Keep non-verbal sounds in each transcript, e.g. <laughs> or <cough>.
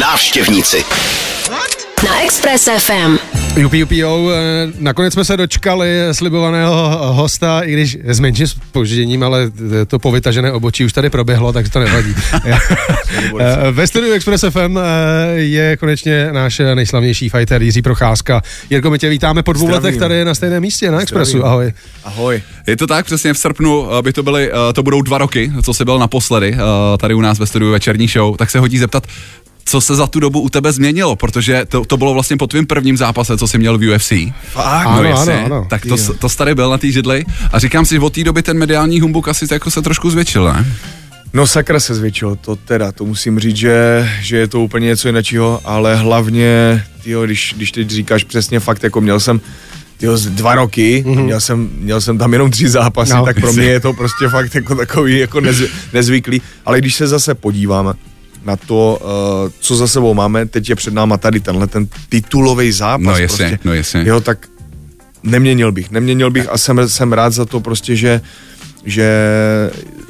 Návštěvníci. Na Express FM. Jupi, jupi, jo, eh, nakonec jsme se dočkali slibovaného hosta, i když s menším spožděním, ale to povytažené obočí už tady proběhlo, takže to nevadí. <laughs> Eh, Ve studiu Express FM eh, je konečně náš nejslavnější fighter Jiří Procházka. Jirko, my tě vítáme po dvou Zdravím. letech tady na stejném místě na Expressu. Zdravím. Ahoj. Ahoj. Je to tak, přesně v srpnu by to byly, to budou dva roky, co jsi byl naposledy tady u nás ve studiu Večerní show, tak se hodí zeptat, co se za tu dobu u tebe změnilo, protože to, to bylo vlastně po tvém prvním zápase, co jsi měl v UFC. Fakt? Ano, no, jasně. ano, ano. Tak to, to tady byl na té židli a říkám si, že od té doby ten mediální humbuk asi jako se trošku zvětšil, ne? No sakra se zvětšil, to teda, to musím říct, že, že je to úplně něco jiného, ale hlavně, tyjo, když, když teď říkáš přesně fakt, jako měl jsem tyjo, dva roky, mm-hmm. měl, jsem, měl jsem tam jenom tři zápasy, No. no, tak pro mě je to prostě fakt jako takový jako nez, nezvyklý, ale když se zase podíváme na to, uh, co za sebou máme, teď je před náma tady tenhle ten titulový zápas. No jasně, prostě. no jasně. Jo, tak neměnil bych, neměnil bych a jsem, jsem rád za to prostě, že, že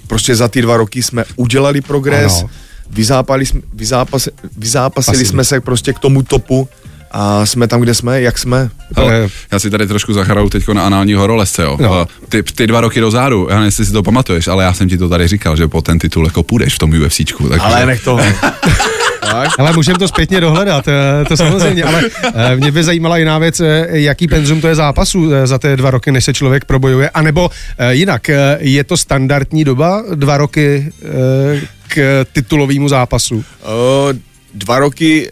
prostě za ty dva roky jsme udělali progres, Ano. vyzápali, jsme- vyzápas, vyzápasili Pasili. jsme se prostě k tomu topu a jsme tam, kde jsme, jak jsme. Ale já si tady trošku zachraju teď na análního horolezce, jo. No. Ty, ty dva roky dozadu, já nevím, jestli si to pamatuješ, ale já jsem ti to tady říkal, že po ten titul jako půjdeš v tom UFCčku. Takže... Ale nech toho. tak? Ale můžeme to zpětně dohledat, eh, to samozřejmě, ale eh, mě by zajímala jiná věc, eh, jaký penzum to je zápasu za ty dva roky, než se člověk probojuje, anebo jinak, je to standardní doba, dva roky k titulovému zápasu? Dva roky,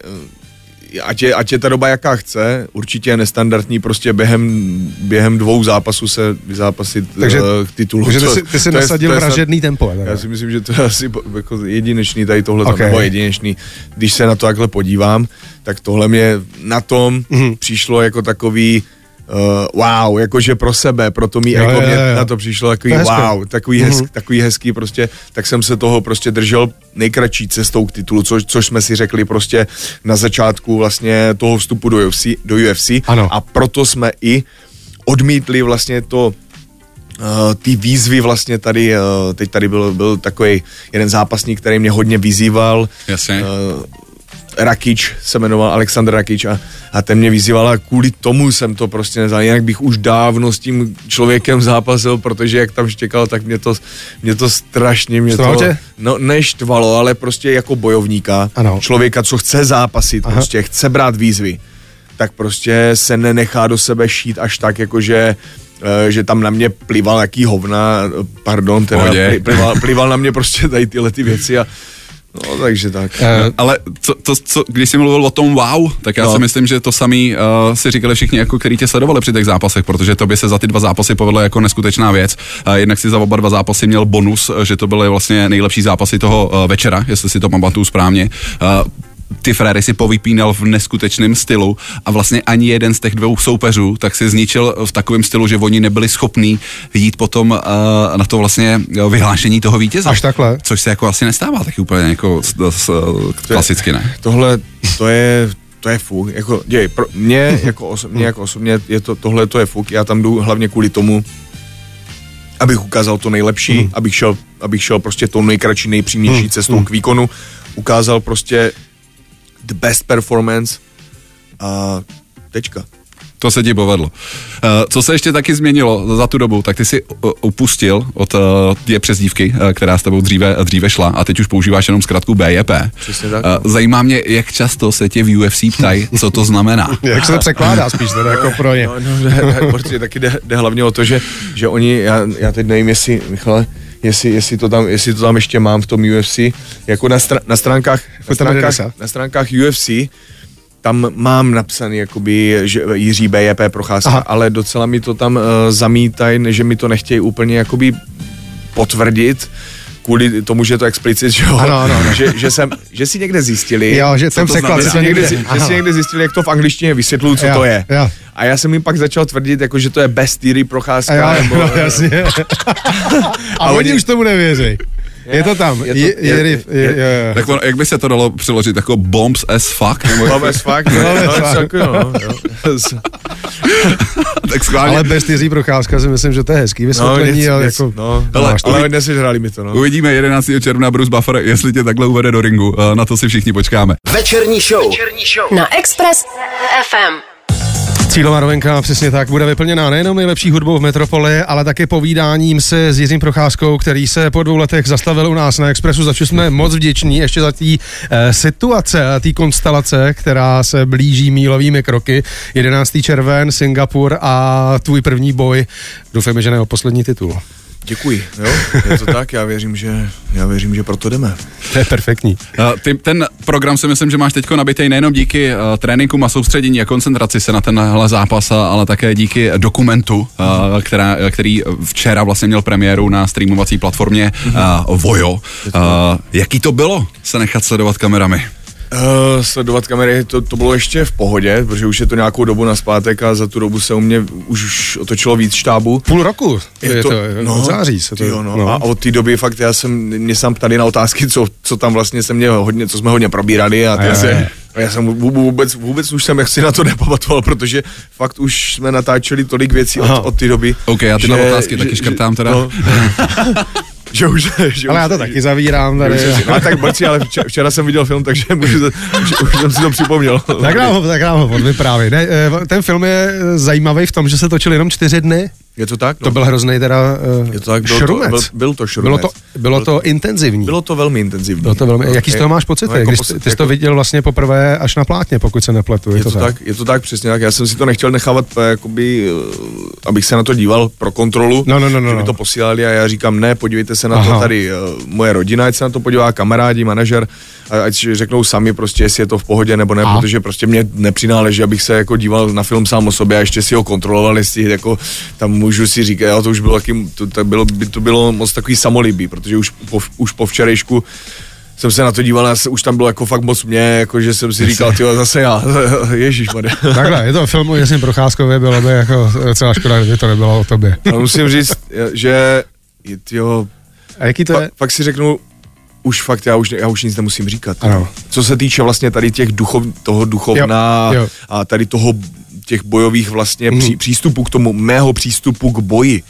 ať je, ať je ta doba jaká chce, určitě je nestandardní prostě během, během dvou zápasů se vyzápasit Takže- k titulu. Takže ty To- si, ty si to nasadil je vražedný tempo. je Já si myslím, že to je asi jako jedinečný tady tohle, Ok. okay. nebo jedinečný. Když se na to takhle podívám, tak tohle mě na tom Mhm. mm-hmm. přišlo jako takový uh, wow, jakože pro sebe, pro to mý Jo, ego mě jo. na to přišlo takový To wow, takový, hez, Mhm. takový hezký prostě, tak jsem se toho prostě držel nejkratší cestou k titulu, což, což jsme si řekli prostě na začátku vlastně toho vstupu do UFC, do UFC Ano. a proto jsme i odmítli vlastně to Uh, ty výzvy vlastně tady, uh, teď tady byl, byl takový jeden zápasník, který mě hodně vyzýval. Jasně. Uh, Rakič se jmenoval Aleksandr Rakič a, a ten mě vyzýval a kvůli tomu jsem to prostě nezal. Jinak bych už dávno s tím člověkem zápasil, protože jak tam štěkal, tak mě to, mě to strašně, mě Štvalo to, tě? no neštvalo, ale prostě jako bojovníka, Ano. člověka, co chce zápasit, Aha. prostě chce brát výzvy, tak prostě se nenechá do sebe šít až tak, jakože eh, že tam na mě plival jaký hovna, eh, pardon, teda Pohodě. plival, <laughs> plival na mě prostě tady tyhle ty věci a no takže tak. Eh, Ale co, to, co, když jsi mluvil o tom wow, tak já No. si myslím, že to samý uh, si říkali všichni, jako který tě sledovali při těch zápasech, protože to by se za ty dva zápasy povedlo jako neskutečná věc. Uh, jednak si za oba dva zápasy měl bonus, že to byly vlastně nejlepší zápasy toho uh, večera, jestli si to pamatuju správně. Uh, ty fréry si povypínal v neskutečném stylu a vlastně ani jeden z těch dvou soupeřů tak si zničil v takovém stylu, že oni nebyli schopní jít potom uh, na to vlastně vyhlášení toho vítěze. Až takhle? Což se jako asi nestává taky úplně jako s, s, klasicky, ne? Tohle, to je, to je fuk, jako, děj, pro mě jako, oso, mě jako osobně je to, tohle to je fuk, já tam jdu hlavně kvůli tomu, abych ukázal to nejlepší, Mhm. abych šel, abych šel prostě tou nejkratší, nejpřímější cestou k výkonu, ukázal prostě the best performance a tečka. To se ti povedlo. Uh, co se ještě taky změnilo za tu dobu, tak ty si uh, upustil od uh, té přezdívky, uh, která s tebou dříve, dříve šla a teď už používáš jenom zkrátku BJP. Přesně tak. Uh, zajímá mě, jak často se tě v UFC ptají, co to znamená. jak se to překládá spíš, teda jako pro ně. No, no, jde, protože taky jde, jde hlavně o to, že, že oni, já, já teď nevím, jestli, Michale, jestli, jestli, to tam, jestli to tam ještě mám v tom UFC, jako na, str- na stránkách, na stránkách, na stránkách UFC, tam mám napsaný jakoby, že Jiří BJP Procházka. Aha. ale docela mi to tam uh, zamítají, že mi to nechtějí úplně jakoby potvrdit, kvůli tomu, že je to explicit, že, jo? Ano, ano, ano. Že, že, jsem, že si někde zjistili, Jo, že to překlad že, někde, že si někde zjistili, jak to v angličtině vysvětluju, co Jo, to je. jo. A já jsem jim pak začal tvrdit, jako, že to je best theory procházka. A jo, nebo, no, jasně. <laughs> A oni oni- už tomu nevěří. Je to tam. Je to- Je, je, je- je, je, je, Tak on, jak by se to dalo přeložit jako bombs as fuck? Nebo, Mám as no, no, fuck. jako, no, jo. <laughs> tak schválně. ale bez Jiří Procházka si myslím, že to je hezký vysvětlení, něco- ale něco- jako... no, Hele, ale, uvi- ale nesežrali mi to, no. Uvidíme 11. června Bruce Buffer, jestli tě takhle uvede do ringu. Eh, Na to si všichni počkáme. Večerní show. Večerní show. Na Express FM. Cílová rovenka přesně tak bude vyplněná nejenom nejlepší hudbou v metropoli, ale také povídáním se s Jiřím Procházkou, který se po dvou letech zastavil u nás na Expressu, za jsme moc vděční ještě za té e, situace, té konstelace, která se blíží mílovými kroky. 11. červen, Singapur a tvůj první boj. Doufejme, že ne o poslední titul. Děkuji, jo, je to tak, já věřím, že, já věřím, že proto jdeme. To je perfektní. Eh, Ty, ten program si myslím, že máš teď nabitý nejenom díky uh, tréninkům a soustředění a koncentraci se na tenhle zápas, ale také díky dokumentu, uh, která, který včera vlastně měl premiéru na streamovací platformě uh, Vojo. Uh, jaký to bylo se nechat sledovat kamerami? Uh, sledovat kamery, to, to bylo ještě v pohodě, protože už je to nějakou dobu na zpátek a za tu dobu se u mě už, otočilo víc štábu. Půl roku je, je to, to no, od září. Se to, jo, no. no. A od té doby fakt já jsem, mě jsem tady na otázky, co, co tam vlastně se mě hodně, co jsme hodně probírali a, A ty jo, se, a já jsem vů- vůbec, vůbec už jsem si na to nepamatoval, protože fakt už jsme natáčeli tolik věcí Aha. od, od té doby. OK, já tyhle otázky taky škrtám teda. No, <laughs> <laughs> že už, že Ale už, já to taky zavírám tady. No tak blbci, ale včera, včera jsem viděl film, takže <laughs> můžu, už, už jsem si to připomněl. Tak nám ho, tak nám ho odvyprávěj. Ne, eh, ten film je zajímavý v tom, že se točil jenom čtyři dny. Je to tak? No. To byl hrozný teda uh, je to tak, byl šrumec. To, byl, byl to bylo šrumec. to, bylo to intenzivní. bylo to velmi intenzivní. Bylo to velmi, jaký z toho máš pocity? No, jako když ty, ty jsi to jako- viděl vlastně poprvé až na plátně, pokud se nepletu. Je, Je to, tak? je to tak, přesně tak. Já jsem si to nechtěl nechávat, eh, jakoby, eh, abych se na to díval pro kontrolu, No, no, no, no, že mi no. to posílali a já říkám, ne, podívejte se na Aha. to tady, moje rodina, ať se na to podívá, kamarádi, manažer, a ať si řeknou sami prostě, jestli je to v pohodě nebo ne, A? protože prostě mě nepřináleží, abych se jako díval na film sám o sobě a ještě si ho kontroloval, jestli jako tam můžu si říkat, jo, to už bylo taky, to, to bylo, by to bylo moc takový samolibý, protože už po, už po včerejšku jsem se na to díval, a se- už tam bylo jako fakt moc mě, jako že jsem si říkal, tyjo, zase já, <laughs> ježíš, Takhle, je to film o Jiřím Procházkově, bylo by jako celá škoda, kdyby to nebylo o tobě. Ale musím říct, že jo, A jaký to fa, je? fakt si řeknu, už fakt, já už, já už nic nemusím říkat. Ano. Co se týče vlastně tady těch duchov, toho duchovna Jo, jo. a tady toho, těch bojových vlastně Mhm. pří, přístupů k tomu, mého přístupu k boji,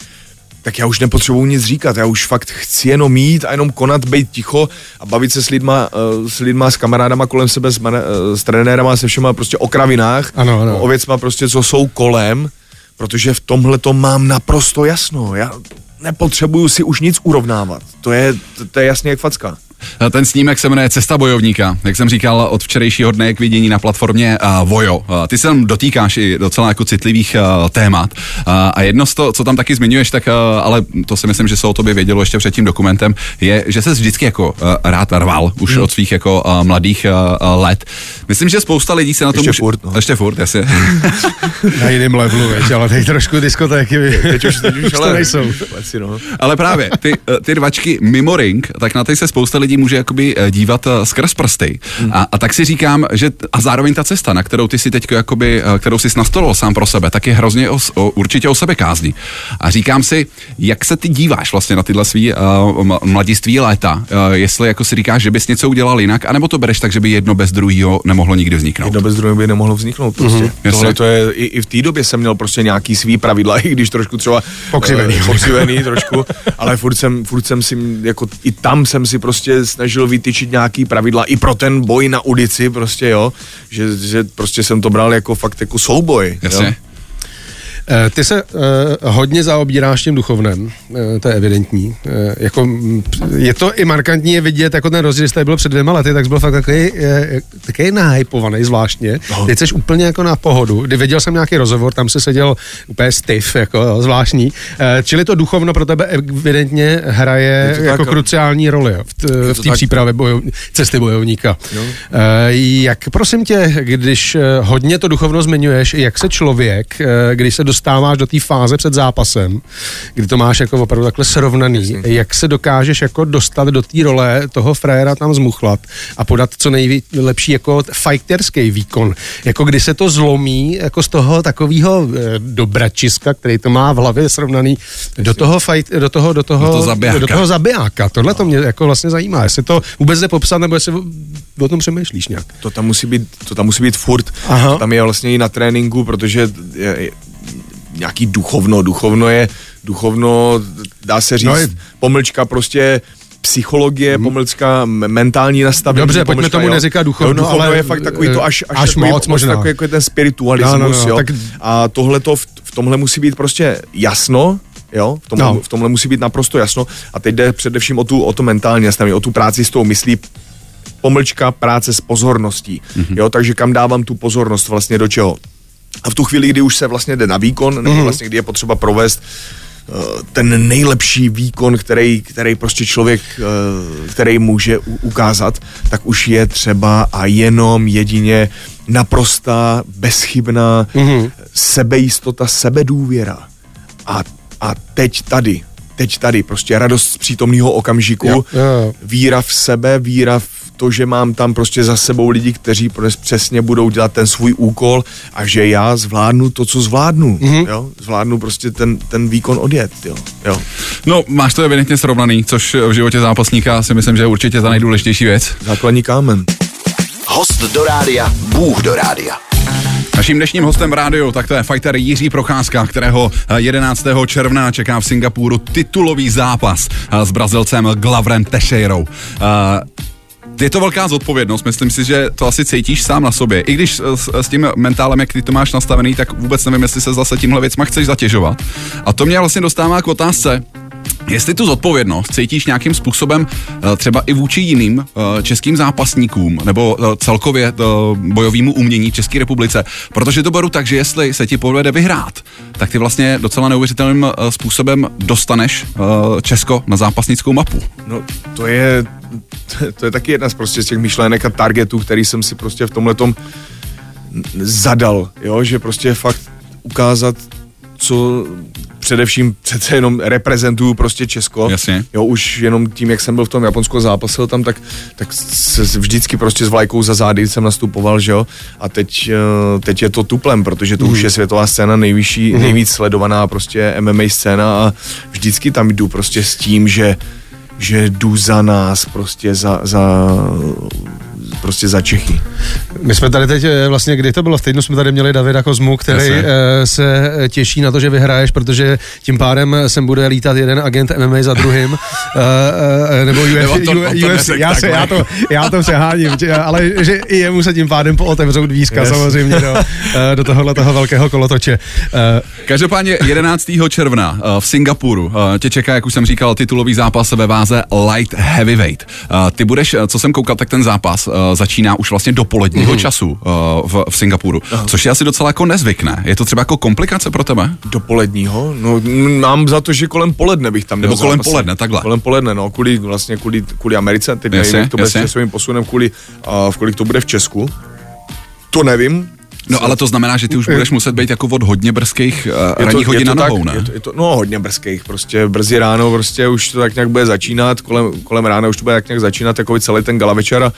tak já už nepotřebuji nic říkat, já už fakt chci jenom mít a jenom konat, být ticho a bavit se s lidma, eh, s lidma, s kamarádama kolem sebe, s, mana, eh, s trenérama, se všema prostě o kravinách, Ano, ano. o věcma prostě, co jsou kolem, protože v tomhle to mám naprosto jasno. Já nepotřebuju si už nic urovnávat. To je, to, to je jasně jak facka. Ten snímek se jmenuje Cesta bojovníka. Jak jsem říkal, od včerejšího dne k vidění na platformě uh, Vojo. Uh, ty se tam dotýkáš i docela jako citlivých uh, témat. Uh, a jedno z toho, co tam taky zmiňuješ, tak uh, ale to si myslím, že se o tobě vědělo ještě před tím dokumentem, je, že se vždycky jako uh, rád rval, už Hmm. od svých jako uh, mladých uh, uh, let. Myslím, že spousta lidí se na tom Ještě už... furt, no. Ještě furt, jasně. <laughs> Na jiném levelu, veď, ale teď trošku diskotéky Teď už, teď už, <laughs> to ale, nejsou. Leci, no. Ale právě ty, eh, ty rvačky mimo ring, tak na ty se spousta lidí může jakoby eh, dívat eh, skrz prsty. A, a tak si říkám, že a zároveň ta cesta, na kterou ty si teď jakoby, eh, kterou jsi nastolil sám pro sebe, tak je hrozně o, o, určitě o sebe kázni. A říkám si, jak se ty díváš vlastně na tyhle svý uh, mladiství léta, uh, jestli jako si říkáš, že bys něco udělal jinak, anebo to bereš tak, že by jedno bez druhého nemohlo nikdy vzniknout. Jedno bez druhého by nemohlo vzniknout prostě. Mm-hmm. Tohle to je, i, i v té době jsem měl prostě nějaký svý pravidla, <laughs> i když trošku třeba Pokřivený. eh, pokřivený trošku, ale furt jsem, furt jsem si, jako i tam jsem si prostě snažil vytyčit nějaký pravidla i pro ten boj na ulici prostě, jo, že, že prostě jsem to bral jako fakt jako souboj. Jasně. Jo? Eh, Ty se uh, hodně zaobíráš tím duchovnem, uh, to je evidentní. Jako, mm, je to i markantní je vidět, jako ten rozdíl, který byl před dvěma lety, tak byl fakt takový, takový nahypovaný zvláštně. No. Teď jsi úplně jako na pohodu. Kdy viděl jsem nějaký rozhovor, tam se seděl úplně stiff, jako jo, zvláštní. Čili to duchovno pro tebe evidentně hraje jako tak, kruciální roli v, té přípravě bojov, cesty bojovníka. Jo. Jak prosím tě, když hodně to duchovno zmiňuješ, jak se člověk, když se dostáváš do té fáze před zápasem, kdy to máš jako opravdu takhle srovnaný, Jasně. jak se dokážeš jako dostat do té role toho frajera tam zmuchlat a podat co nejlepší jako fighterský výkon. Jako kdy se to zlomí jako z toho takového eh, dobračiska, který to má v hlavě srovnaný, do toho, fight, do toho, do toho, do toho zabijáka. Do toho zabijáka. Tohle to mě jako vlastně zajímá. Jestli to vůbec jde popsat, nebo jestli o tom přemýšlíš nějak. To tam musí být, to tam musí být furt. Aha. To tam je vlastně i na tréninku, protože je, je, nějaký duchovno. Duchovno je, duchovno, dá se říct, no je... pomlčka prostě psychologie, hmm. pomlčka mentální nastavení. Dobře, pojďme tomu neříkat duchovno, no, duchovno ale je fakt takový to až, až, až takový, moc možná. Takový jako ten spiritualismus, no, no, no, jo. Tak... A tohle to v, v tomhle musí být prostě jasno, jo, v tomhle, no. v tomhle musí být naprosto jasno a teď jde především o tu, o to mentální nastavení, o tu práci s tou myslí, pomlčka práce s pozorností, mm-hmm. jo, takže kam dávám tu pozornost vlastně do čeho. A v tu chvíli, kdy už se vlastně jde na výkon, nebo mm-hmm. vlastně kdy je potřeba provést Eh, ten nejlepší výkon, který, který prostě člověk, eh, který může ukázat, tak už je třeba a jenom jedině naprostá, bezchybná mm-hmm. sebejistota, sebedůvěra. A, a teď tady, teď tady, prostě radost z přítomného okamžiku, jo, jo. víra v sebe, víra v to, že mám tam prostě za sebou lidi, kteří přesně budou dělat ten svůj úkol a že já zvládnu to, co zvládnu, mm-hmm. jo, zvládnu prostě ten, ten výkon odjet, jo, jo. No, máš to evidentně srovnaný, což v životě zápasníka si myslím, že je určitě ta nejdůležitější věc. Základní kámen. Host do rádia, Bůh do rádia. Naším dnešním hostem v rádiu, tak to je fighter Jiří Procházka, kterého 11. června čeká v Singapuru titulový zápas s Brazilcem Glavrem Teixeirou. Je to velká zodpovědnost, myslím si, že to asi cítíš sám na sobě. I když s, s tím mentálem, jak ty to máš nastavený, tak vůbec nevím, jestli se zase tímhle věcma chceš zatěžovat. A to mě vlastně dostává k otázce, Jestli tu zodpovědnost cítíš nějakým způsobem eh, třeba i vůči jiným eh, českým zápasníkům nebo eh, celkově bojovému umění České republice, protože to beru tak, že jestli se ti povede vyhrát, tak ty vlastně docela neuvěřitelným způsobem dostaneš Česko na zápasnickou mapu. No to je, to je taky jedna z, prostě z těch myšlenek a targetů, který jsem si prostě v tomhle zadal, jo, že prostě fakt ukázat, co především přece jenom reprezentuju prostě Česko. Jasně. Jo, už jenom tím, jak jsem byl v tom Japonsku zápasil tam, tak, tak se vždycky prostě s vlajkou za zády jsem nastupoval, že jo. A teď, eh, teď je to tuplem, protože to mm. už je světová scéna nejvyšší, mm. nejvíc sledovaná prostě MMA scéna a vždycky tam jdu prostě s tím, že že jdu za nás, prostě za, za prostě za Čechy. My jsme tady teď, eh, vlastně kdy to bylo v týdnu, jsme tady měli Davida Kozmu, který Jasne. Eh, se těší na to, že vyhraješ, protože tím pádem sem bude lítat jeden agent MMA za druhým, uh, <laughs> nebo <laughs> UFC, nebo to, UFC to já, se, já, to, já to přeháním, ale že i jemu se tím pádem pootevřou dvízka yes. samozřejmě do, do tohohle toho velkého kolotoče. Každopádně 11. června v Singapuru tě čeká, jak už jsem říkal, titulový zápas ve váze Light Heavyweight. Ty budeš, co jsem koukal, tak ten zápas začíná už vlastně dopoledního mm. času uh, v, v Singapuru, Aha. což je asi docela jako nezvykné. Je to třeba jako komplikace pro tebe? Dopoledního? No mám za to, že kolem poledne bych tam Nebo kolem zápasy. poledne, takhle. Kolem poledne, no, kvůli, vlastně kvůli, kvůli Americe, teď nevím, jak to bude s časovým posunem, kvůli, uh, v kolik to bude v Česku. To nevím, No ale to znamená, že ty už budeš muset být jako od hodně brzkých uh, ranních hodin na nohou, ne? Je to, je to, no hodně brzkých, prostě brzy ráno, prostě už to tak nějak bude začínat, kolem, kolem rána už to bude tak nějak začínat, jako celý ten gala večer a,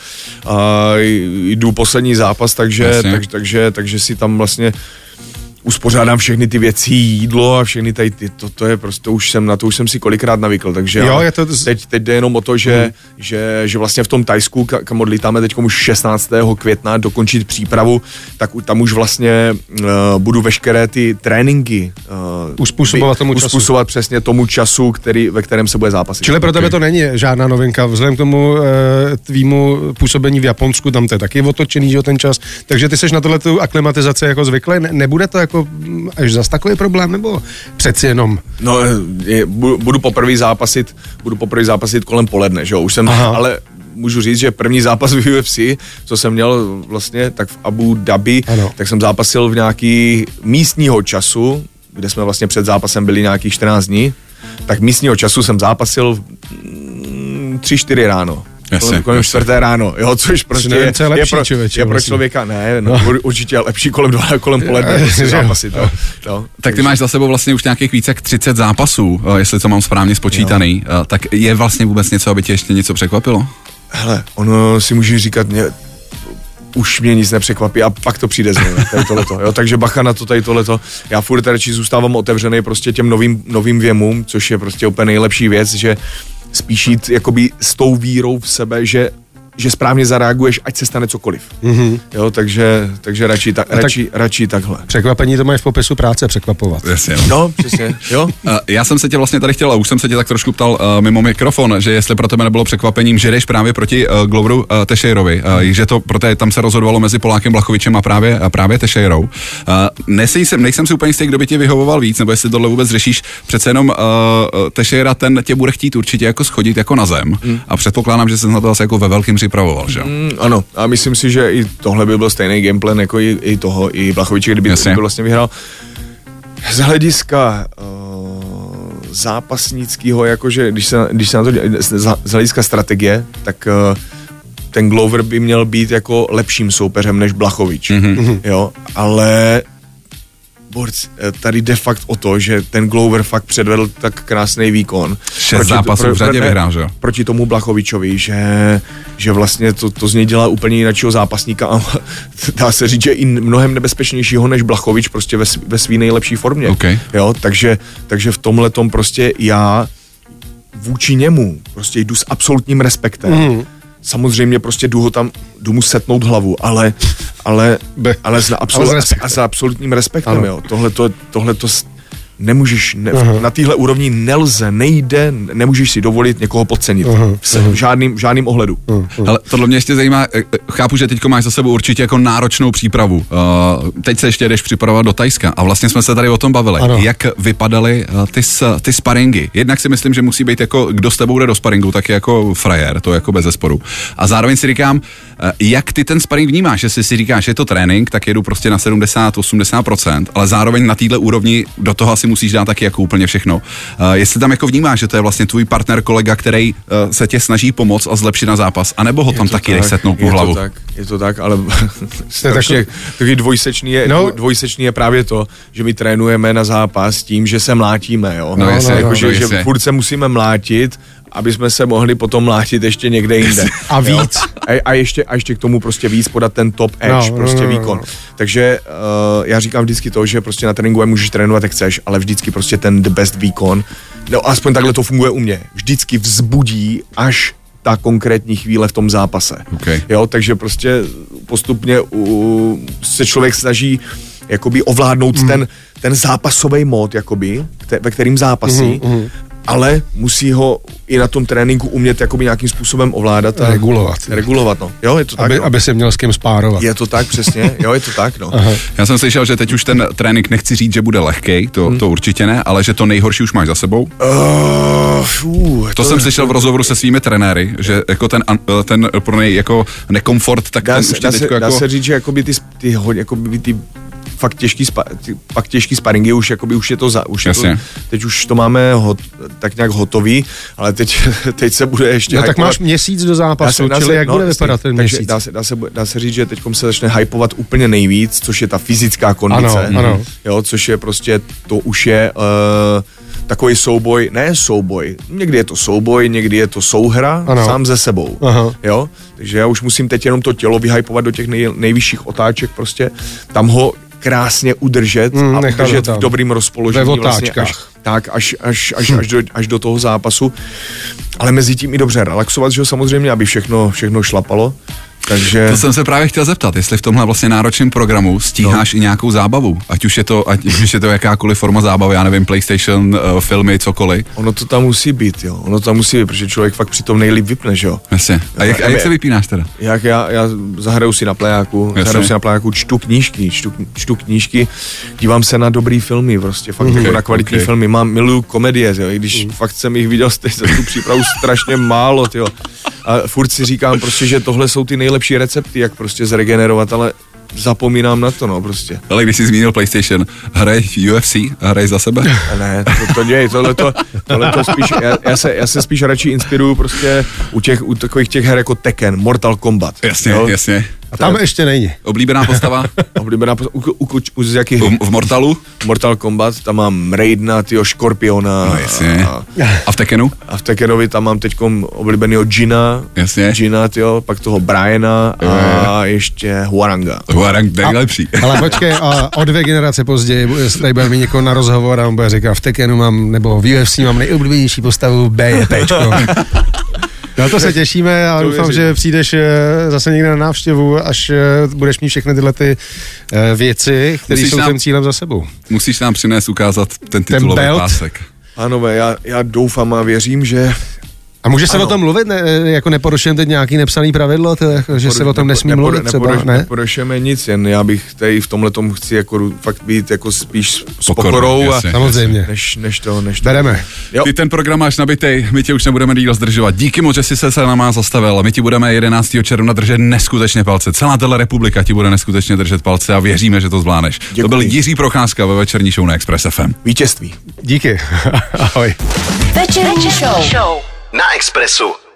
a jdu poslední zápas, takže, takže, takže, takže si tam vlastně uspořádám všechny ty věci, jídlo a všechny tady ty, to, to je prostě, už jsem, na to už jsem si kolikrát navykl, takže jo, je to... teď, teď jde jenom o to, že, mm. že, že vlastně v tom Tajsku, kam odlítáme teď už 16. května dokončit přípravu, tak tam už vlastně uh, budu veškeré ty tréninky uh, uspůsobovat tomu času. Uspůsobovat přesně tomu času, který, ve kterém se bude zápasit. Čili pro tebe to není žádná novinka, vzhledem k tomu uh, tvýmu působení v Japonsku, tam to je taky otočený, že ten čas, takže ty seš na tohle tu aklimatizaci jako zvyklý, ne, nebude to jako jako až zas takový problém, nebo přeci jenom? No, je, budu poprvé zápasit, budu poprvé zápasit kolem poledne, že jo, už jsem, Aha. ale můžu říct, že první zápas v UFC, co jsem měl vlastně, tak v Abu Dhabi, ano. tak jsem zápasil v nějaký místního času, kde jsme vlastně před zápasem byli nějakých 14 dní, tak místního času jsem zápasil 3-4 ráno. Kolem, kolem čtvrté ráno, jo, což prostě co je, lepší, je, pro, člověče, je pro vlastně. člověka, ne, no, no. určitě lepší kolem dva, kolem poledne, <laughs> prostě zápasy, to, to, Tak ty máš za sebou vlastně už nějakých více jak 30 zápasů, eh, jestli to mám správně spočítaný. Jo. Tak je vlastně vůbec něco, aby tě ještě něco překvapilo? Hele, ono si může říkat, mě, už mě nic nepřekvapí a pak to přijde z něj, tady tohleto, jo, takže bacha na to tady tohleto. Já furt radši zůstávám otevřený prostě těm novým, novým věmům, což je prostě úplně nejlepší věc, že spíš jít jakoby s tou vírou v sebe, že že správně zareaguješ, ať se stane cokoliv. Mm-hmm. Jo, takže, takže radši, ta, tak- radši, radši takhle. Překvapení to máš v popisu práce, překvapovat. Jasně. No, přesně, jo. <laughs> Uh, Já jsem se tě vlastně tady chtěl, a už jsem se tě tak trošku ptal uh, mimo mikrofon, že jestli pro tebe nebylo překvapením, že jdeš právě proti uh, Gloveru uh, Teixeirovi, uh, že to, protože tam se rozhodovalo mezi Polákem Blachovičem a právě, a právě Teixeirou. Uh, nejsem, nejsem si úplně jistý, kdo by tě vyhovoval víc, nebo jestli tohle vůbec řešíš. Přece jenom uh, Teixeira ten tě bude chtít určitě jako schodit jako na zem Hmm. a předpokládám, že se na to asi jako ve velkým připravoval, že? Mm, ano, a myslím si, že i tohle by byl stejný gameplan jako i, i toho, i Blachoviče, kdyby Jasně. by vlastně vyhrál. Z hlediska uh, zápasnického, jakože když se, když se na to dě- z, z hlediska strategie, tak uh, ten Glover by měl být jako lepším soupeřem než Blachovič. Mm-hmm. Jo, ale Borc, eh, tady jde fakt o to, že ten Glover fakt předvedl tak krásný výkon. Šest zápasů v řadě vyhrál, že jo? Proti tomu Blachovičovi, že, že vlastně to, to z něj dělá úplně jiného zápasníka a <laughs> dá se říct, že i mnohem nebezpečnějšího než Blachovič prostě ve, ve své nejlepší formě. OK. Jo, takže, takže v tomhle tom prostě já vůči němu prostě jdu s absolutním respektem. Mm. Samozřejmě prostě jdu ho tam, jdu mu setnout hlavu, ale, ale, ale, s, ale absolut, s s absolutním respektem, Ano. jo. Tohle to, tohle to nemůžeš, ne, na téhle úrovni nelze, nejde, nemůžeš si dovolit někoho podcenit. V, v, žádným, v žádným ohledu. Ale tohle mě ještě zajímá, eh, eh, chápu, že teď máš za sebou určitě jako náročnou přípravu. Uh, teď se ještě jdeš připravovat do Tajska a vlastně jsme se tady o tom bavili. Ano. Jak vypadaly ty, ty sparingy? Jednak si myslím, že musí být jako, kdo s tebou jde do sparingu, tak je jako frajer, to jako bez zesporu. A zároveň si říkám, jak ty ten sparing vnímáš, jestli si říkáš, že je to trénink, tak jedu prostě na 70-80%, ale zároveň na téhle úrovni do toho asi musíš dát taky jako úplně všechno. Uh, jestli tam jako vnímáš, že to je vlastně tvůj partner, kolega, který uh, se tě snaží pomoct a zlepšit na zápas, anebo ho tam to taky tak, setnout po je hlavu. To tak, je to tak, ale <laughs> strašně, takový- dvojsečný je, No. no, dvojsečný je právě to, že my trénujeme na zápas tím, že se mlátíme, jo. No, jasně, jako, no, že, no, že jasně. furt se musíme mlátit, aby jsme se mohli potom mlátit ještě někde jinde. <laughs> A víc. A, a, ještě, a ještě k tomu prostě víc podat ten top edge, No, no, prostě no, no, no. výkon. Takže uh, já říkám vždycky to, že prostě na tréninku můžeš trénovat, jak chceš, ale vždycky prostě ten the best výkon, no aspoň takhle to funguje u mě, vždycky vzbudí až ta konkrétní chvíle v tom zápase. Okay. Jo, takže prostě postupně uh, se člověk snaží jakoby ovládnout mm. ten, ten zápasový mód, jakoby, kte- ve kterým zápasí, mm, mm. Ale musí ho i na tom tréninku umět jakoby nějakým způsobem ovládat a Regulovat. regulovat, no. Jo, je to tak, Aby, no. aby se měl s kým spárovat. Je to tak, přesně, jo, je to tak, no. Já jsem slyšel, že teď už ten trénink nechci říct, že bude lehký, to, Hmm. to určitě ne, ale že to nejhorší už máš za sebou. Uh, fů, To, jsem slyšel v rozhovoru se svými trenéry, že jako ten, ten pro něj jako nekomfort, tak dá, ten se, už dá, se, teďko dá jako... se říct, že jakoby ty, ty, hodně, jakoby ty fakt těžký, spa, fakt těžký sparingy, už, jakoby, už je to za, už je to, Jasně. teď už to máme hot, tak nějak hotový, ale teď, <laughs> teď se bude ještě No tak hypovat. máš měsíc do Dá zápasu, čili jak bude vypadat ten takže měsíc? Dá se, dá, se, dá se říct, že teď se začne hypovat úplně nejvíc, což je ta fyzická kondice. Ano, ano. Jo, což je prostě, to už je uh, takový souboj, ne souboj, někdy je to souboj, někdy je to souhra Ano. sám ze sebou. Aha. Jo, takže já už musím teď jenom to tělo vyhypovat do těch nej, nejvyšších otáček prostě, tam ho krásně udržet Mm, a udržet tam. v dobrým rozpoložení. Ve vlastně až, tak, až, až, až, až, do, až do toho zápasu. Ale mezi tím i dobře relaxovat, že jo, samozřejmě, aby všechno, všechno šlapalo. Takže... To jsem se právě chtěl zeptat, jestli v tomhle vlastně náročném programu stíháš no. i nějakou zábavu, ať už je to, ať už je to jakákoliv forma zábavy, já nevím, PlayStation, uh, filmy, cokoliv. Ono to tam musí být, jo. Ono to tam musí být, protože člověk fakt při tom nejlíp vypne, že jo. Jasně. A jak, a jak se vypínáš teda? Jak já, já zahraju si na plejáku, Jasně. zahraju si na plejáku, čtu knížky, čtu, čtu knížky, dívám se na dobrý filmy, prostě fakt Mhm. jako na kvalitní okay. filmy, mám, miluju komedie, jo, i když fakt jsem jich viděl za tu přípravu strašně málo, jo. A furt si říkám prostě, že tohle jsou ty nejlepší recepty, jak prostě zregenerovat, ale zapomínám na to, no prostě. Ale když jsi zmínil PlayStation, hraj UFC, hraj za sebe? <laughs> Ne, to, to děj, tohle to, tohle to spíš, já, já, se, já se spíš radši inspiruju prostě u těch, u takových těch her jako Tekken, Mortal Kombat. Jasně, jo? jasně. A tam ještě není. Oblíbená postava? <laughs> Oblíbená postava, u, u, u, u z jakých? V, v Mortalu? Mortal Kombat, tam mám Raidna, tyho Škorpiona. No jasně. A, a v Tekkenu? A v Tekkenovi tam mám teď oblíbenýho Gina. Jasně. Gina, tyjo, pak toho Briana a ještě Huaranga. Huarang nejlepší. <laughs> Ale počkej, a o dvě generace později tady bude mít někoho na rozhovor a on bude říkat, v Tekkenu mám, nebo v UFC mám nejoblíbenější postavu BJPčko. <laughs> Na to se těšíme a to doufám, že přijdeš eh, zase někde na návštěvu, až eh, budeš mít všechny tyhle ty eh, věci, které jsou nám, tím cílem za sebou. Musíš nám přinést ukázat ten titulový ten pásek. Ano, já, já doufám a věřím, že a může se ano. o tom mluvit, ne, jako neporušujeme teď nějaký nepsaný pravidlo, to, že se o tom nesmí nepor, mluvit třeba, neporuš, ne? Neporušujeme nic, jen já bych tady v tomhle tom chci jako fakt být jako spíš s pokorou a, Samozřejmě. Než, než to, než to. Bereme. Jo. Ty ten program máš nabitej, my tě už nebudeme díl zdržovat. Díky moc, že jsi se na nás zastavil. My ti budeme 11. června držet neskutečně palce. Celá tato republika ti bude neskutečně držet palce a věříme, že to zvládneš. Děkuji. To byl Jiří Procházka ve večerní show na Express FM. Vítězství. Díky. <laughs> Ahoj. Večerní show. show na Expressu.